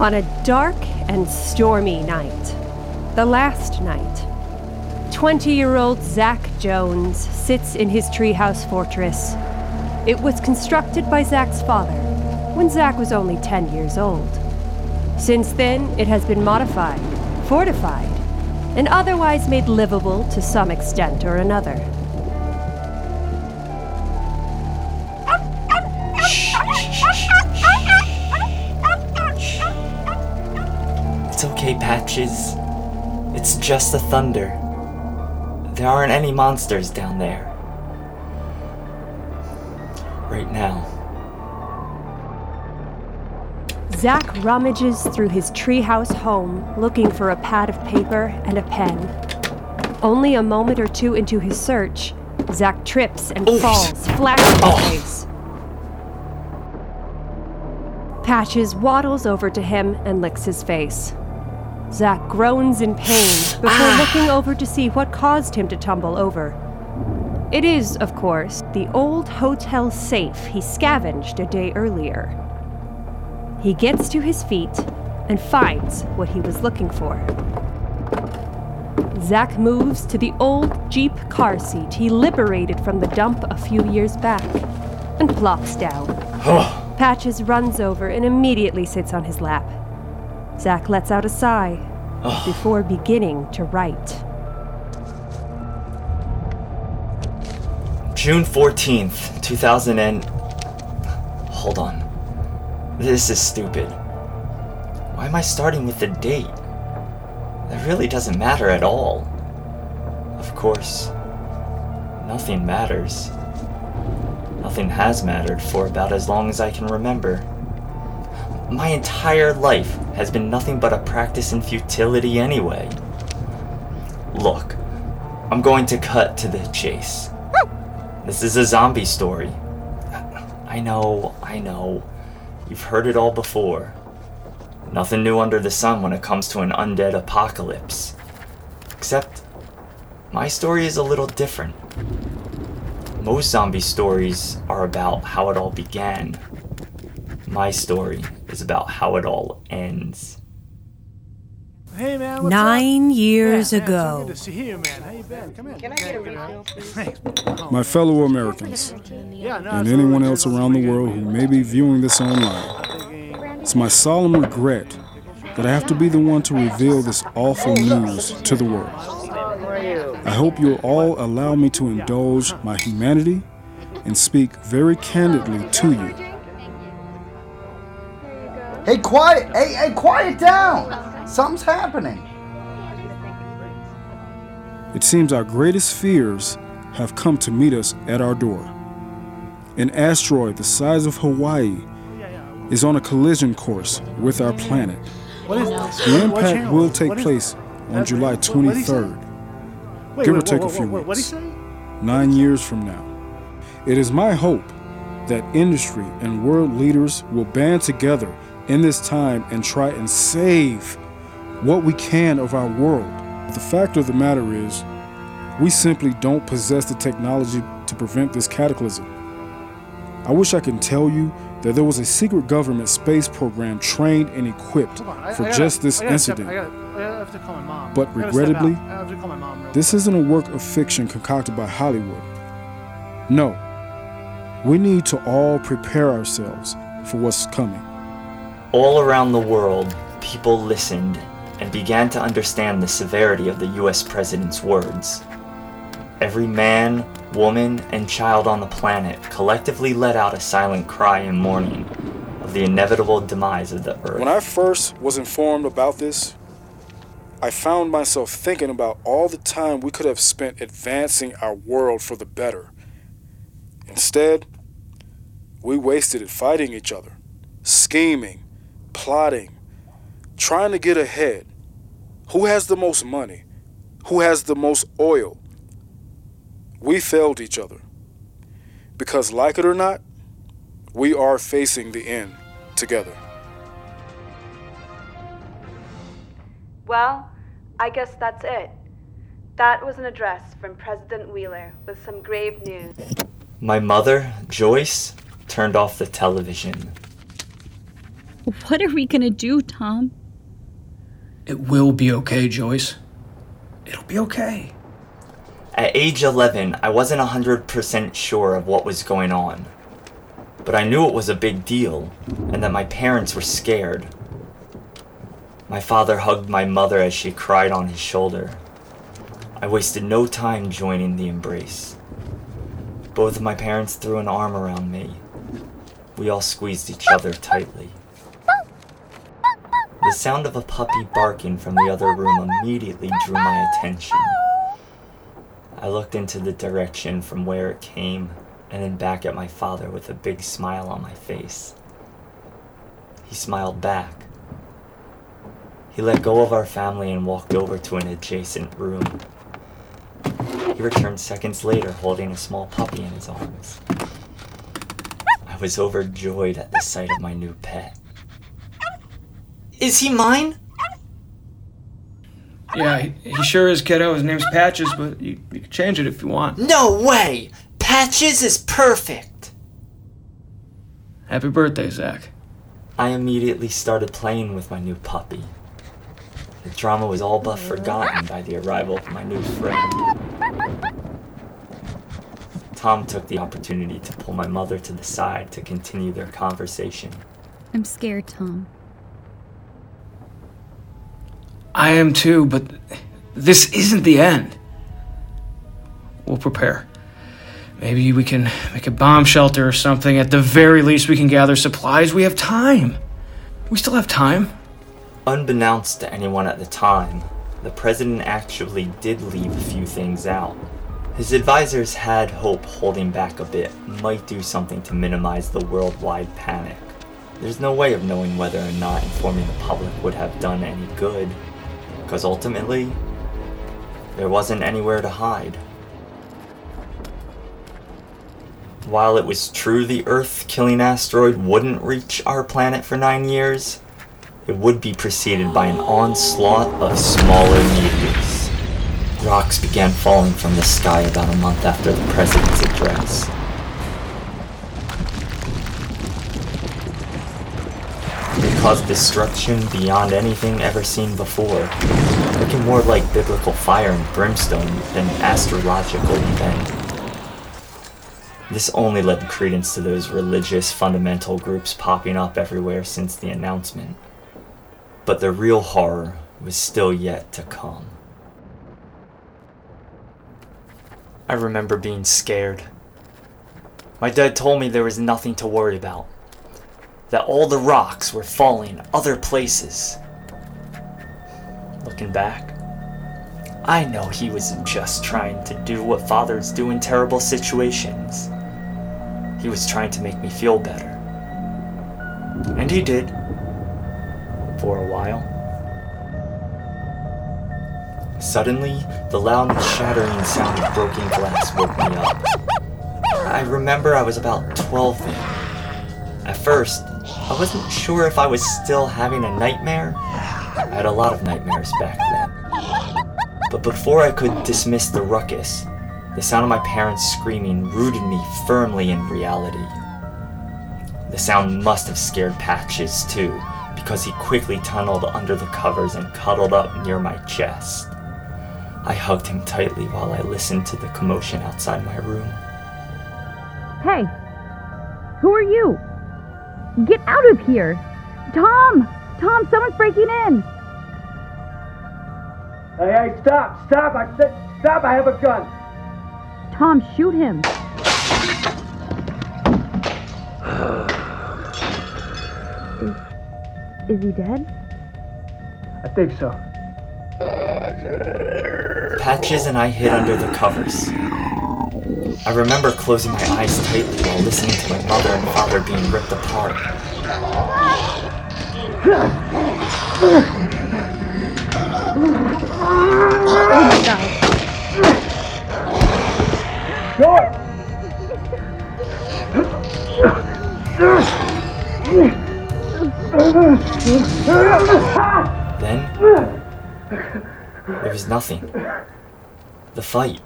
On a dark and stormy night, the last night, 20 year old Zach Jones sits in his treehouse fortress. It was constructed by Zach's father when Zach was only 10 years old. Since then, it has been modified, fortified, and otherwise made livable to some extent or another. Okay, Patches. It's just the thunder. There aren't any monsters down there. Right now. Zach rummages through his treehouse home looking for a pad of paper and a pen. Only a moment or two into his search, Zach trips and Oops. falls flat on his Oh. face. Patches waddles over to him and licks his face. Zach groans in pain before ah. looking over to see what caused him to tumble over. It is, of course, the old hotel safe he scavenged a day earlier. He gets to his feet and finds what he was looking for. Zach moves to the old Jeep car seat he liberated from the dump a few years back and plops down. Patches runs over and immediately sits on his lap. Zach lets out a sigh before beginning to write. June 14th, 2000 and. Hold on. This is stupid. Why am I starting with the date? That really doesn't matter at all. Of course, nothing matters. Nothing has mattered for about as long as I can remember. My entire life has been nothing but a practice in futility anyway. Look, I'm going to cut to the chase. This is a zombie story. I know, I know. You've heard it all before. Nothing new under the sun when it comes to an undead apocalypse. Except, my story is a little different. Most zombie stories are about how it all began. My story is about how it all ends. Hey man, what's Nine up? years Yeah, man, so ago. good to see you, man. How you been? Come in. Can I get a refill, Thanks. My fellow Americans, Yeah, no, and anyone else around the world who may be viewing this online, it's my solemn regret that I have to be the one to reveal this awful news to the world. I hope you'll all allow me to indulge my humanity and speak very candidly to you. Hey, quiet! Hey, hey, quiet down! Something's happening. It seems our greatest fears have come to meet us at our door. An asteroid the size of Hawaii is on a collision course with our planet. What is this? The impact will take place on July what- what'd he say? 23rd, give or take a few whoa, whoa, What'd he weeks. nine years from now. It is my hope that industry and world leaders will band together in this time and try and save what we can of our world. The fact of the matter is, we simply don't possess the technology to prevent this cataclysm. I wish I could tell you that there was a secret government space program trained and equipped on, for I just this gotta step- incident. I, gotta, I have to call my mom. But regrettably, out. I have to call my mom. Real This isn't a work of fiction concocted by Hollywood. No. We need to all prepare ourselves for what's coming. All around the world, people listened and began to understand the severity of the US president's words. Every man, woman, and child on the planet collectively let out a silent cry in mourning of the inevitable demise of the Earth. When I first was informed about this, I found myself thinking about all the time we could have spent advancing our world for the better. Instead, we wasted it fighting each other, scheming, plotting, trying to get ahead. Who has the most money? Who has the most oil? We failed each other. Because, like it or not, we are facing the end together. Well, I guess that's it. That was an address from President Wheeler with some grave news. My mother, Joyce, turned off the television. What are we gonna do, Tom? It will be okay, Joyce. It'll be okay. At age 11, I wasn't 100% sure of what was going on. But I knew it was a big deal, and that my parents were scared. My father hugged my mother as she cried on his shoulder. I wasted no time joining the embrace. Both of my parents threw an arm around me. We all squeezed each other tightly. The sound of a puppy barking from the other room immediately drew my attention. I looked into the direction from where it came and then back at my father with a big smile on my face. He smiled back. He let go of our family and walked over to an adjacent room. He returned seconds later holding a small puppy in his arms. I was overjoyed at the sight of my new pet. Is he mine? Yeah, he, he sure is, kiddo. His name's Patches, but you, you can change it if you want. No way! Patches is perfect! Happy birthday, Zach. I immediately started playing with my new puppy. The drama was all but forgotten by the arrival of my new friend. Tom took the opportunity to pull my mother to the side to continue their conversation. I'm scared, Tom. I am too, but this isn't the end. We'll prepare. Maybe we can make a bomb shelter or something. At the very least, we can gather supplies. We have time. We still have time. Unbeknownst to anyone at the time, the president actually did leave a few things out. His advisors had hope holding back a bit might do something to minimize the worldwide panic. There's no way of knowing whether or not informing the public would have done any good, because ultimately, there wasn't anywhere to hide. While it was true the Earth killing asteroid wouldn't reach our planet for nine years, it would be preceded by an onslaught of smaller meteors. Rocks began falling from the sky about a month after the president's address. They caused destruction beyond anything ever seen before, looking more like biblical fire and brimstone than astrological event. This only led credence to those religious fundamental groups popping up everywhere since the announcement. But the real horror was still yet to come. I remember being scared. My dad told me there was nothing to worry about, that all the rocks were falling other places. Looking back, I know he was just trying to do what fathers do in terrible situations. He was trying to make me feel better. And he did. For a while. Suddenly, the loud and shattering sound of broken glass woke me up. I remember I was about 12 then. At first, I wasn't sure if I was still having a nightmare. I had a lot of nightmares back then. But before I could dismiss the ruckus, the sound of my parents screaming rooted me firmly in reality. The sound must have scared Patches too, because he quickly tunneled under the covers and cuddled up near my chest. I hugged him tightly while I listened to the commotion outside my room. Hey! Who are you? Get out of here! Tom! Tom, someone's breaking in! Hey, hey, stop, stop! I said, stop! I have a gun. Tom, shoot him! is, is he dead? I think so. Patches and I hid under the covers. I remember closing my eyes tightly while listening to my mother and father being ripped apart. Oh my god. Then, there was nothing. The fight,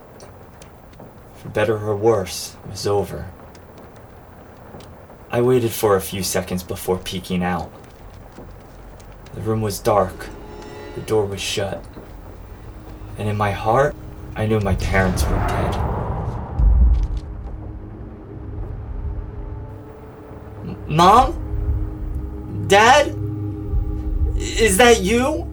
better or worse, was over. I waited for a few seconds before peeking out. The room was dark, the door was shut, and in my heart, I knew my parents were dead. Mom? Dad? Is that you?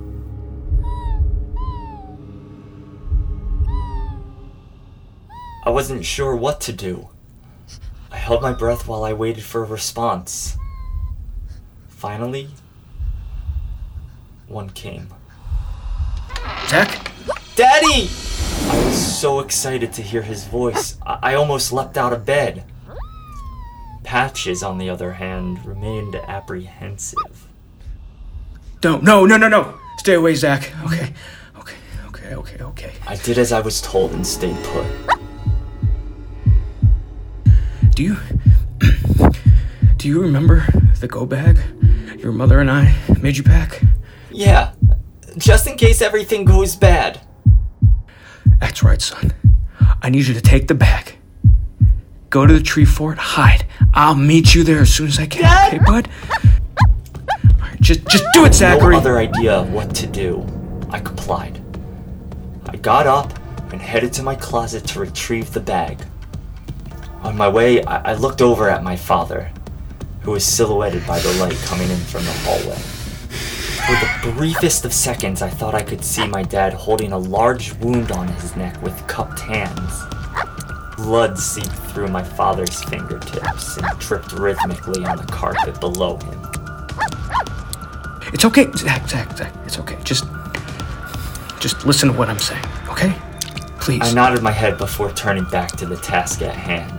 I wasn't sure what to do. I held my breath while I waited for a response. Finally, one came. Zach? Daddy! I was so excited to hear his voice, I, I almost leapt out of bed. Patches, on the other hand, remained apprehensive. No, no, no, no, no. Stay away, Zach. Okay, okay, okay, okay, okay. I did as I was told and stayed put. Do you. Do you remember the go bag your mother and I made you pack? Yeah, just in case everything goes bad. That's right, son. I need you to take the bag. Go to the tree fort, hide. I'll meet you there as soon as I can, Dad? okay, bud? Right, just, just do it, Zachary. No other idea of what to do. I complied. I got up and headed to my closet to retrieve the bag. On my way, I, I looked over at my father, who was silhouetted by the light coming in from the hallway. For the briefest of seconds, I thought I could see my dad holding a large wound on his neck with cupped hands. Blood seeped through my father's fingertips and dripped rhythmically on the carpet below him. It's okay, Zach, Zach, Zach. It's okay. Just, just listen to what I'm saying, okay? Please. I nodded my head before turning back to the task at hand.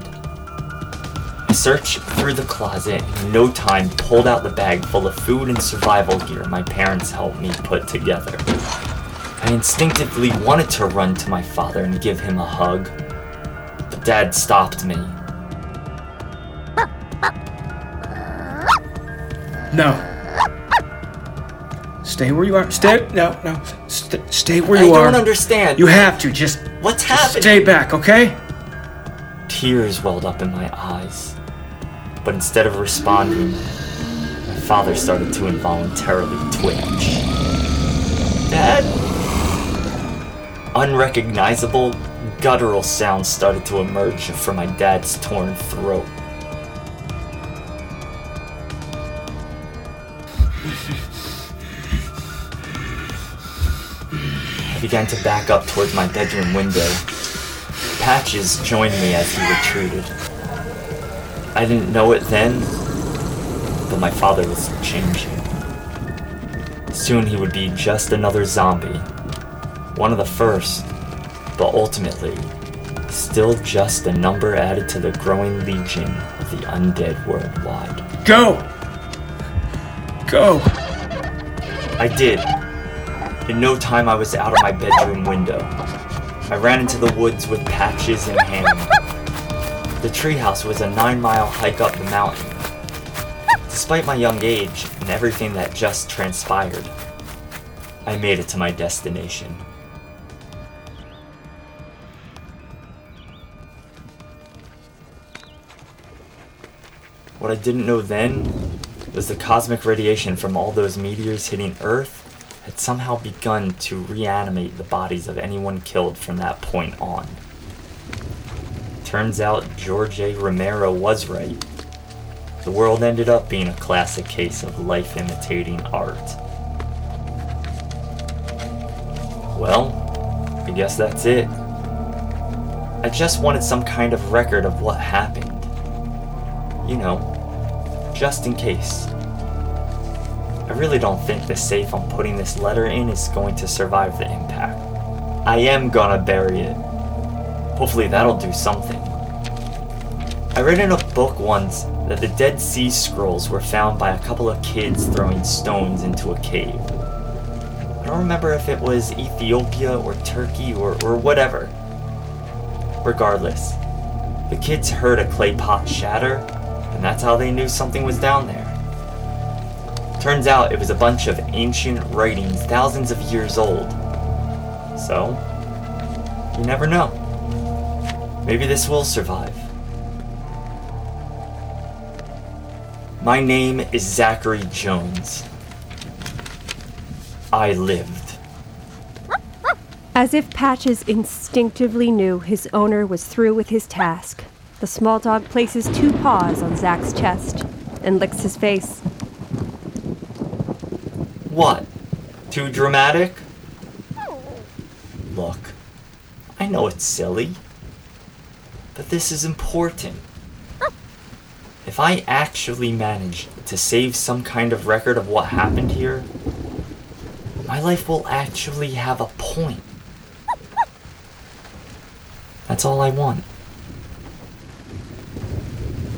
I searched through the closet in no time pulled out the bag full of food and survival gear my parents helped me put together. I instinctively wanted to run to my father and give him a hug, but Dad stopped me. No. Stay where you are. Stay. No, no. St- stay where I you are. I don't understand. You have to. Just, What's just happening? stay back, okay? Tears welled up in my eyes, but instead of responding, my father started to involuntarily twitch. Dad? Unrecognizable, guttural sounds started to emerge from my dad's torn throat. I began to back up towards my bedroom window. Patches joined me as he retreated. I didn't know it then, but my father was changing. Soon he would be just another zombie. One of the first, but ultimately, still just a number added to the growing legion of the undead worldwide. Go. Go. I did. In no time, I was out of my bedroom window. I ran into the woods with patches in hand. The treehouse was a nine mile hike up the mountain. Despite my young age and everything that just transpired, I made it to my destination. What I didn't know then was the cosmic radiation from all those meteors hitting Earth had somehow begun to reanimate the bodies of anyone killed from that point on. Turns out George A. Romero was right. The world ended up being a classic case of life imitating art. Well, I guess that's it. I just wanted some kind of record of what happened. You know, just in case. I really don't think the safe I'm putting this letter in is going to survive the impact. I am gonna bury it. Hopefully that'll do something. I read in a book once that the Dead Sea Scrolls were found by a couple of kids throwing stones into a cave. I don't remember if it was Ethiopia or Turkey or, or whatever. Regardless, the kids heard a clay pot shatter, and that's how they knew something was down there. Turns out it was a bunch of ancient writings thousands of years old. So, you never know. Maybe this will survive. My name is Zachary Jones. I lived. As if Patches instinctively knew his owner was through with his task, the small dog places two paws on Zack's chest and licks his face. What? Too dramatic? Look, I know it's silly, but this is important. If I actually manage to save some kind of record of what happened here, my life will actually have a point. That's all I want.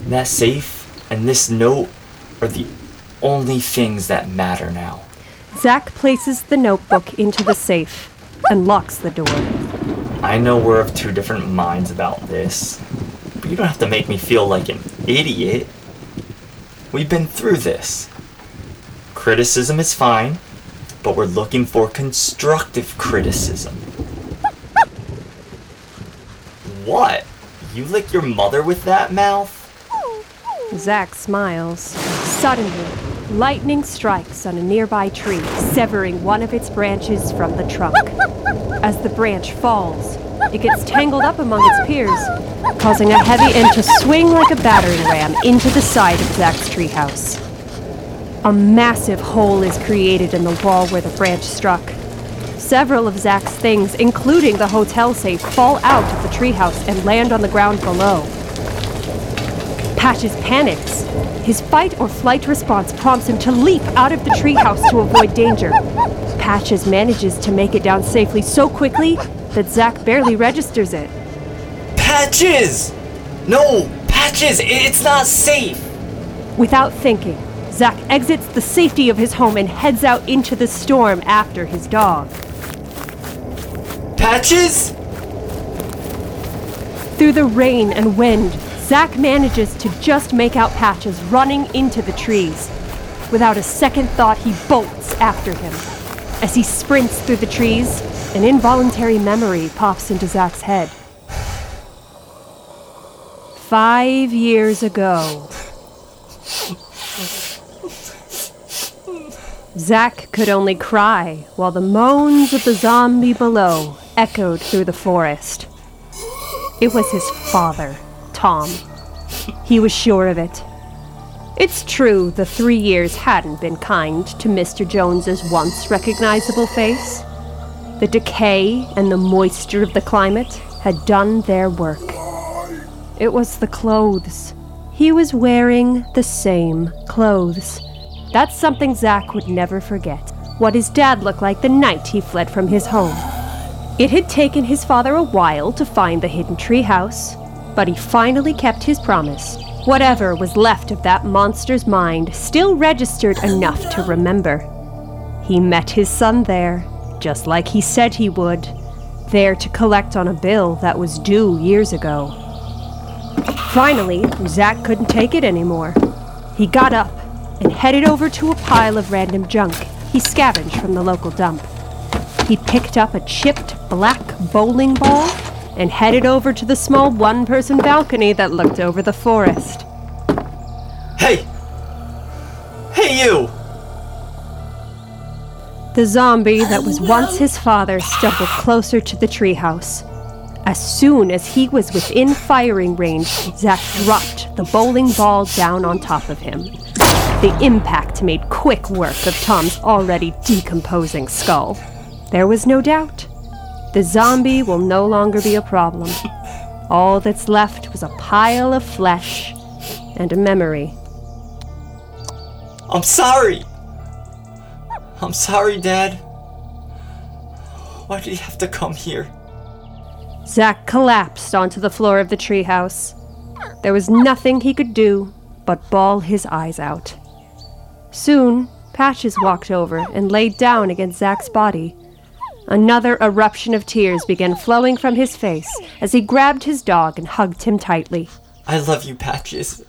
That safe and this note are the only things that matter now. Zack places the notebook into the safe and locks the door. I know we're of two different minds about this, but you don't have to make me feel like an idiot. We've been through this. Criticism is fine, but we're looking for constructive criticism. What? You lick your mother with that mouth? Zack smiles. Suddenly, lightning strikes on a nearby tree, severing one of its branches from the trunk. As the branch falls, it gets tangled up among its peers, causing a heavy end to swing like a battering ram into the side of Zack's treehouse. A massive hole is created in the wall where the branch struck. Several of Zack's things, including the hotel safe, fall out of the treehouse and land on the ground below. Patches panics. His fight or flight response prompts him to leap out of the treehouse to avoid danger. Patches manages to make it down safely so quickly that Zack barely registers it. Patches! No! Patches! It's not safe! Without thinking, Zack exits the safety of his home and heads out into the storm after his dog. Patches? Through the rain and wind, Zack manages to just make out Patches running into the trees. Without a second thought, he bolts after him. As he sprints through the trees, an involuntary memory pops into Zack's head. Five years ago, Zack could only cry while the moans of the zombie below echoed through the forest. It was his father, Tom. He was sure of it. It's true the three years hadn't been kind to Mr. Jones's once recognizable face. The decay and the moisture of the climate had done their work. It was the clothes. He was wearing the same clothes. That's something Zack would never forget. What his dad looked like the night he fled from his home. It had taken his father a while to find the hidden treehouse, but he finally kept his promise. Whatever was left of that monster's mind still registered enough to remember. He met his son there, just like he said he would, there to collect on a bill that was due years ago. Finally, Zack couldn't take it anymore. He got up and headed over to a pile of random junk he scavenged from the local dump. He picked up a chipped black bowling ball and headed over to the small one person balcony that looked over the forest. Hey! Hey, you! The zombie that was once his father stumbled closer to the treehouse. As soon as he was within firing range, Zack dropped the bowling ball down on top of him. The impact made quick work of Tom's already decomposing skull. There was no doubt. The zombie will no longer be a problem. All that's left was a pile of flesh and a memory. I'm sorry! I'm sorry, Dad. Why did you have to come here? Zack collapsed onto the floor of the treehouse. There was nothing he could do but bawl his eyes out. Soon, Patches walked over and laid down against Zack's body. Another eruption of tears began flowing from his face as he grabbed his dog and hugged him tightly. I love you, Patches.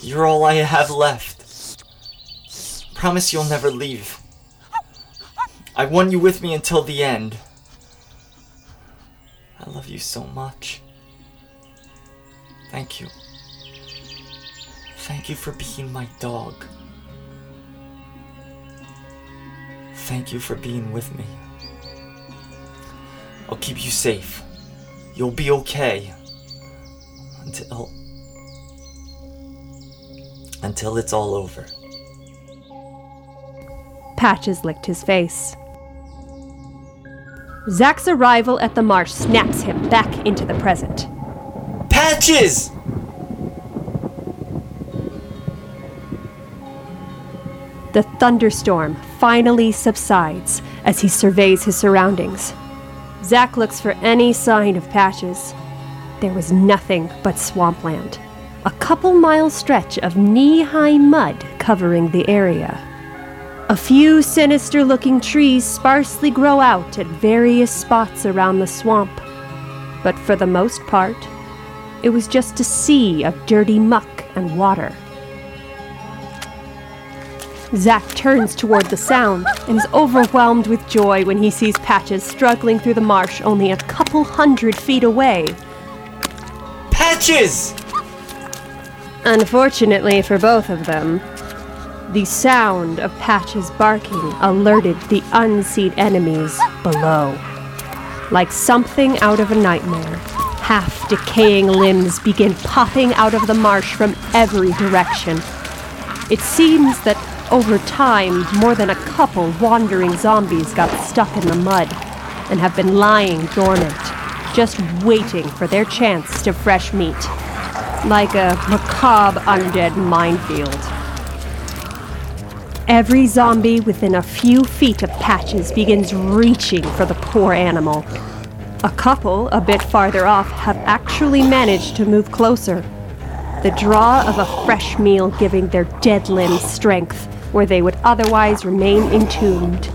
You're all I have left. Promise you'll never leave. I want you with me until the end. I love you so much. Thank you. Thank you for being my dog. Thank you for being with me. I'll keep you safe. You'll be okay. Until. Until it's all over. Patches licked his face. Zack's arrival at the marsh snaps him back into the present. Patches! The thunderstorm finally subsides as he surveys his surroundings. Zack looks for any sign of Patches. There was nothing but swampland. A couple mile stretch of knee high mud covering the area. A few sinister looking trees sparsely grow out at various spots around the swamp. But for the most part, it was just a sea of dirty muck and water. Zack turns toward the sound and is overwhelmed with joy when he sees Patches struggling through the marsh only a couple hundred feet away. Patches! Unfortunately for both of them, the sound of Patches barking alerted the unseen enemies below. Like something out of a nightmare, half decaying limbs begin popping out of the marsh from every direction. It seems that over time, more than a couple wandering zombies got stuck in the mud and have been lying dormant, just waiting for their chance to fresh meat. Like a macabre undead minefield. Every zombie within a few feet of Patches begins reaching for the poor animal. A couple, a bit farther off, have actually managed to move closer. The draw of a fresh meal giving their dead limbs strength where they would otherwise remain entombed.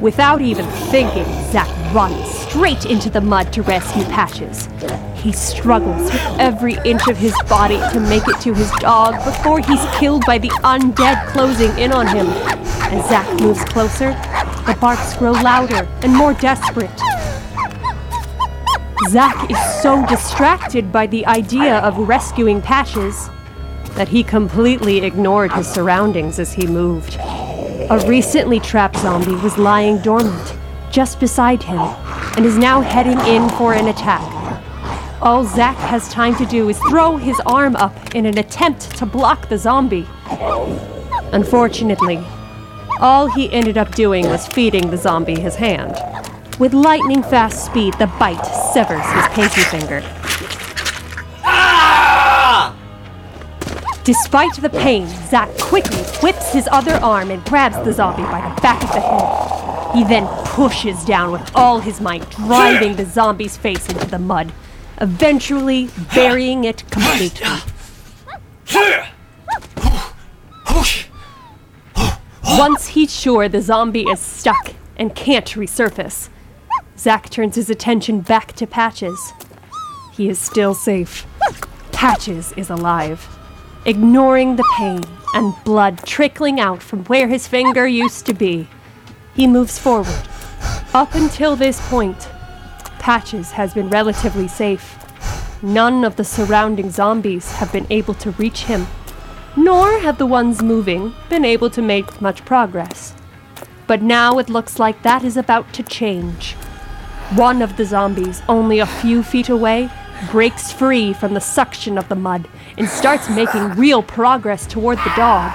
Without even thinking, Zack runs straight into the mud to rescue Patches. He struggles with every inch of his body to make it to his dog before he's killed by the undead closing in on him. As Zack moves closer, the barks grow louder and more desperate. Zack is so distracted by the idea of rescuing Patches that he completely ignored his surroundings as he moved. A recently trapped zombie was lying dormant just beside him and is now heading in for an attack. All Zack has time to do is throw his arm up in an attempt to block the zombie. Unfortunately, all he ended up doing was feeding the zombie his hand. With lightning fast speed, the bite severs his pinky finger. Despite the pain, Zack quickly whips his other arm and grabs the zombie by the back of the head. He then pushes down with all his might, driving the zombie's face into the mud, eventually burying it completely. Once he's sure the zombie is stuck and can't resurface, Zack turns his attention back to Patches. He is still safe. Patches is alive ignoring the pain and blood trickling out from where his finger used to be. He moves forward. Up until this point, Patches has been relatively safe. None of the surrounding zombies have been able to reach him, nor have the ones moving been able to make much progress. But now it looks like that is about to change. One of the zombies, only a few feet away, breaks free from the suction of the mud and starts making real progress toward the dog.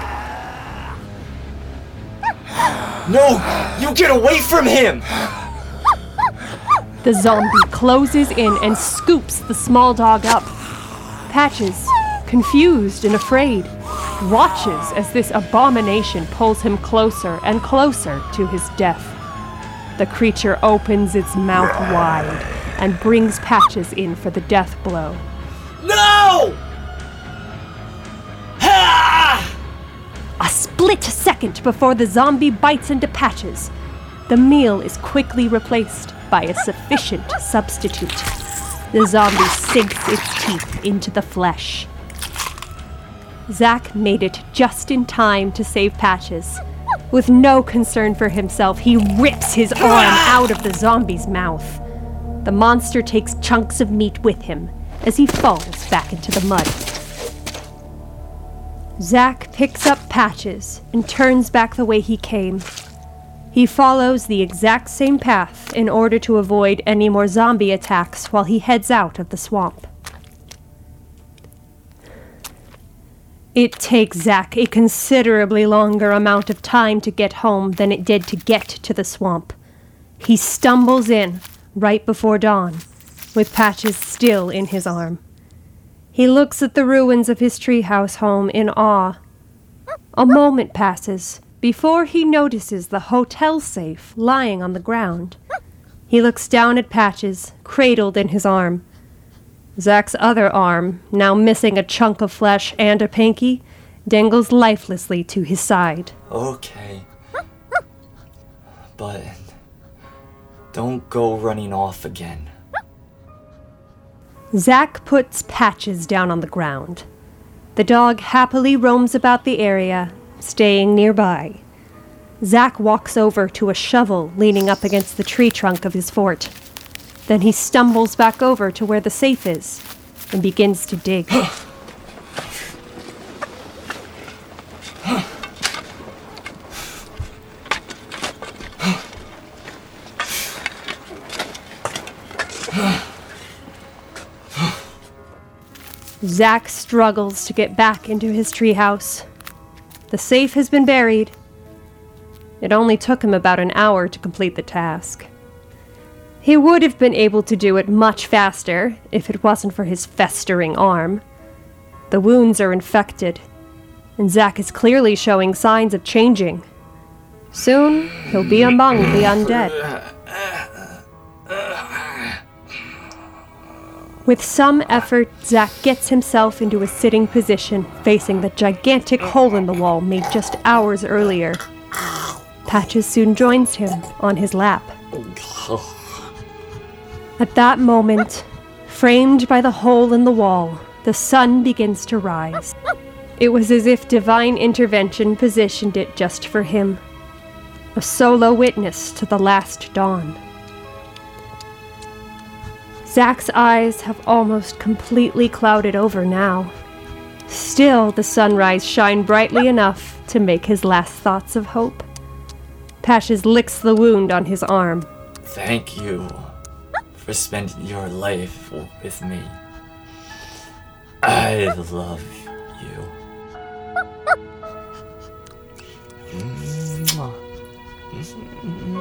No! You get away from him! The zombie closes in and scoops the small dog up. Patches, confused and afraid, watches as this abomination pulls him closer and closer to his death. The creature opens its mouth wide and brings Patches in for the death blow. Second before the zombie bites into Patches, the meal is quickly replaced by a sufficient substitute. The zombie sinks its teeth into the flesh. Zack made it just in time to save Patches. With no concern for himself, he rips his arm out of the zombie's mouth. The monster takes chunks of meat with him as he falls back into the mud. Zack picks up Patches and turns back the way he came. He follows the exact same path in order to avoid any more zombie attacks while he heads out of the swamp. It takes Zack a considerably longer amount of time to get home than it did to get to the swamp. He stumbles in right before dawn, with Patches still in his arm. He looks at the ruins of his treehouse home in awe. A moment passes before he notices the hotel safe lying on the ground. He looks down at Patches, cradled in his arm. Zack's other arm, now missing a chunk of flesh and a pinky, dangles lifelessly to his side. Okay. But don't go running off again. Zack puts Patches down on the ground. The dog happily roams about the area, staying nearby. Zack walks over to a shovel leaning up against the tree trunk of his fort. Then he stumbles back over to where the safe is and begins to dig. Zack struggles to get back into his treehouse. The safe has been buried. It only took him about an hour to complete the task. He would have been able to do it much faster if it wasn't for his festering arm. The wounds are infected, and Zack is clearly showing signs of changing. Soon, he'll be among the undead. With some effort, Zack gets himself into a sitting position, facing the gigantic hole in the wall made just hours earlier. Patches soon joins him on his lap. At that moment, framed by the hole in the wall, the sun begins to rise. It was as if divine intervention positioned it just for him. A solo witness to the last dawn. Zack's eyes have almost completely clouded over now. Still, the sunrise shine brightly enough to make his last thoughts of hope. Patches licks the wound on his arm. Thank you for spending your life with me. I love you. Mwah.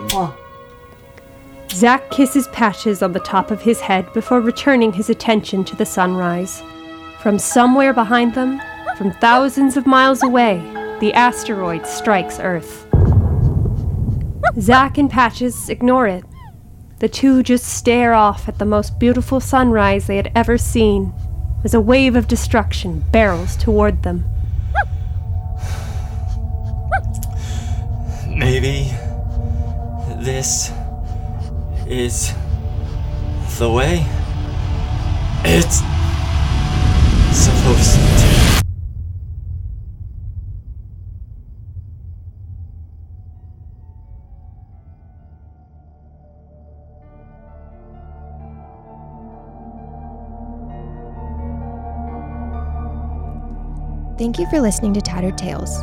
Mwah. Zack kisses Patches on the top of his head before returning his attention to the sunrise. From somewhere behind them, from thousands of miles away, the asteroid strikes Earth. Zack and Patches ignore it. The two just stare off at the most beautiful sunrise they had ever seen as a wave of destruction barrels toward them. Maybe this is the way it's supposed to. Thank you for listening to Tattered Tales.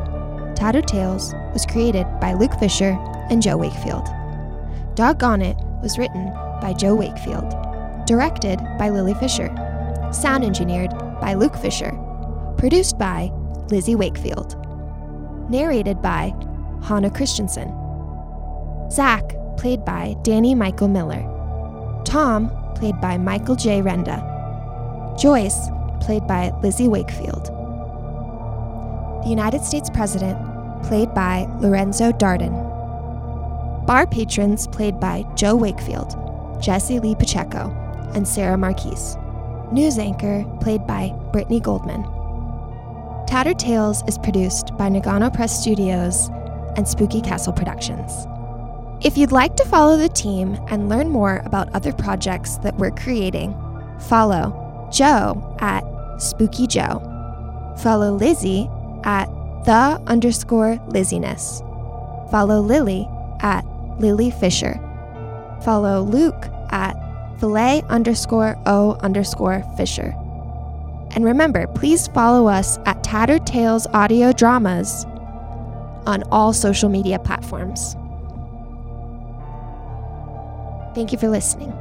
Tattered Tales was created by Luke Fisher and Joe Wakefield. Doggone It was written by Joe Wakefield, directed by Lily Fisher, sound engineered by Luke Fisher, produced by Lizzie Wakefield, narrated by Hannah Christensen. Zach, played by Danny Michael Miller. Tom, played by Michael J. Renda. Joyce, played by Lizzie Wakefield. The United States President, played by Lorenzo Darden. Bar patrons, played by Joe Wakefield, Jesse Lee Pacheco, and Sarah Marquise. News anchor, played by Brittany Goldman. Tattered Tales is produced by Nagano Press Studios and Spooky Castle Productions. If you'd like to follow the team and learn more about other projects that we're creating, follow Joe at Spooky Joe. Follow Lizzie at the underscore Lizziness. Follow Lily at Lily Fisher. Follow Luke at filet underscore o underscore Fisher. And remember, please follow us at Tattered Tales Audio Dramas on all social media platforms. Thank you for listening.